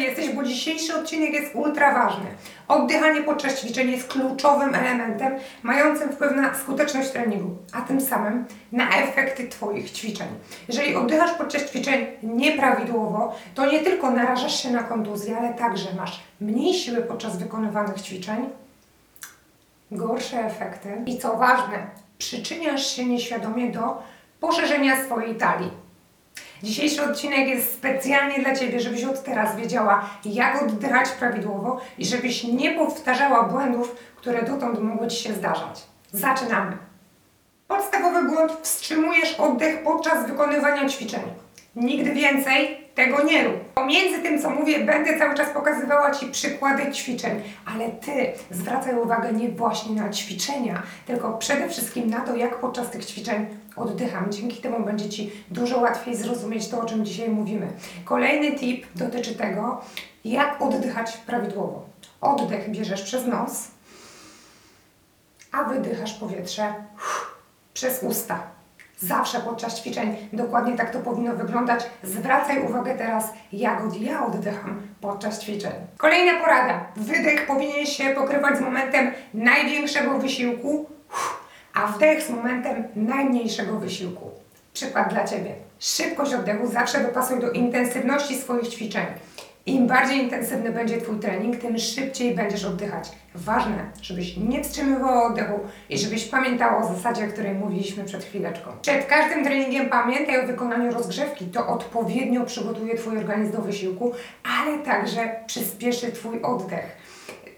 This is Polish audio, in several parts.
jesteś, bo dzisiejszy odcinek jest ultra ważny. Oddychanie podczas ćwiczeń jest kluczowym elementem mającym wpływ na skuteczność treningu, a tym samym na efekty Twoich ćwiczeń. Jeżeli oddychasz podczas ćwiczeń nieprawidłowo, to nie tylko narażasz się na kontuzję, ale także masz mniej siły podczas wykonywanych ćwiczeń, gorsze efekty i co ważne, przyczyniasz się nieświadomie do poszerzenia swojej talii. Dzisiejszy odcinek jest specjalnie dla Ciebie, żebyś od teraz wiedziała, jak oddychać prawidłowo i żebyś nie powtarzała błędów, które dotąd mogły Ci się zdarzać. Zaczynamy. Podstawowy błąd wstrzymujesz oddech podczas wykonywania ćwiczeń. Nigdy więcej tego nie rób. Pomiędzy tym, co mówię, będę cały czas pokazywała Ci przykłady ćwiczeń, ale Ty zwracaj uwagę nie właśnie na ćwiczenia, tylko przede wszystkim na to, jak podczas tych ćwiczeń oddycham. Dzięki temu będzie Ci dużo łatwiej zrozumieć to, o czym dzisiaj mówimy. Kolejny tip dotyczy tego, jak oddychać prawidłowo. Oddech bierzesz przez nos, a wydychasz powietrze przez usta. Zawsze podczas ćwiczeń dokładnie tak to powinno wyglądać. Zwracaj uwagę teraz, jak ja oddycham podczas ćwiczeń. Kolejna porada. Wydech powinien się pokrywać z momentem największego wysiłku, a wdech z momentem najmniejszego wysiłku. Przykład dla Ciebie. Szybkość oddechu zawsze dopasuj do intensywności swoich ćwiczeń. Im bardziej intensywny będzie Twój trening, tym szybciej będziesz oddychać. Ważne, żebyś nie wstrzymywała oddechu i żebyś pamiętała o zasadzie, o której mówiliśmy przed chwileczką. Przed każdym treningiem pamiętaj o wykonaniu rozgrzewki. To odpowiednio przygotuje Twój organizm do wysiłku, ale także przyspieszy Twój oddech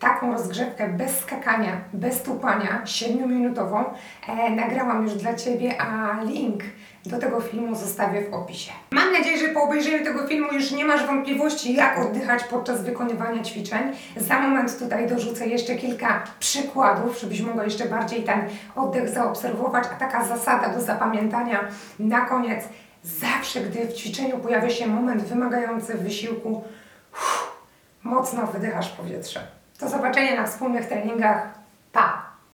taką rozgrzewkę bez skakania, bez tupania, 7-minutową, e, nagrałam już dla Ciebie, a link do tego filmu zostawię w opisie. Mam nadzieję, że po obejrzeniu tego filmu już nie masz wątpliwości, jak oddychać podczas wykonywania ćwiczeń. Za moment tutaj dorzucę jeszcze kilka przykładów, żebyś mogła jeszcze bardziej ten oddech zaobserwować, a taka zasada do zapamiętania na koniec. Zawsze, gdy w ćwiczeniu pojawia się moment wymagający wysiłku, mocno wydychasz powietrze. Do zobaczenia na wspólnych treningach.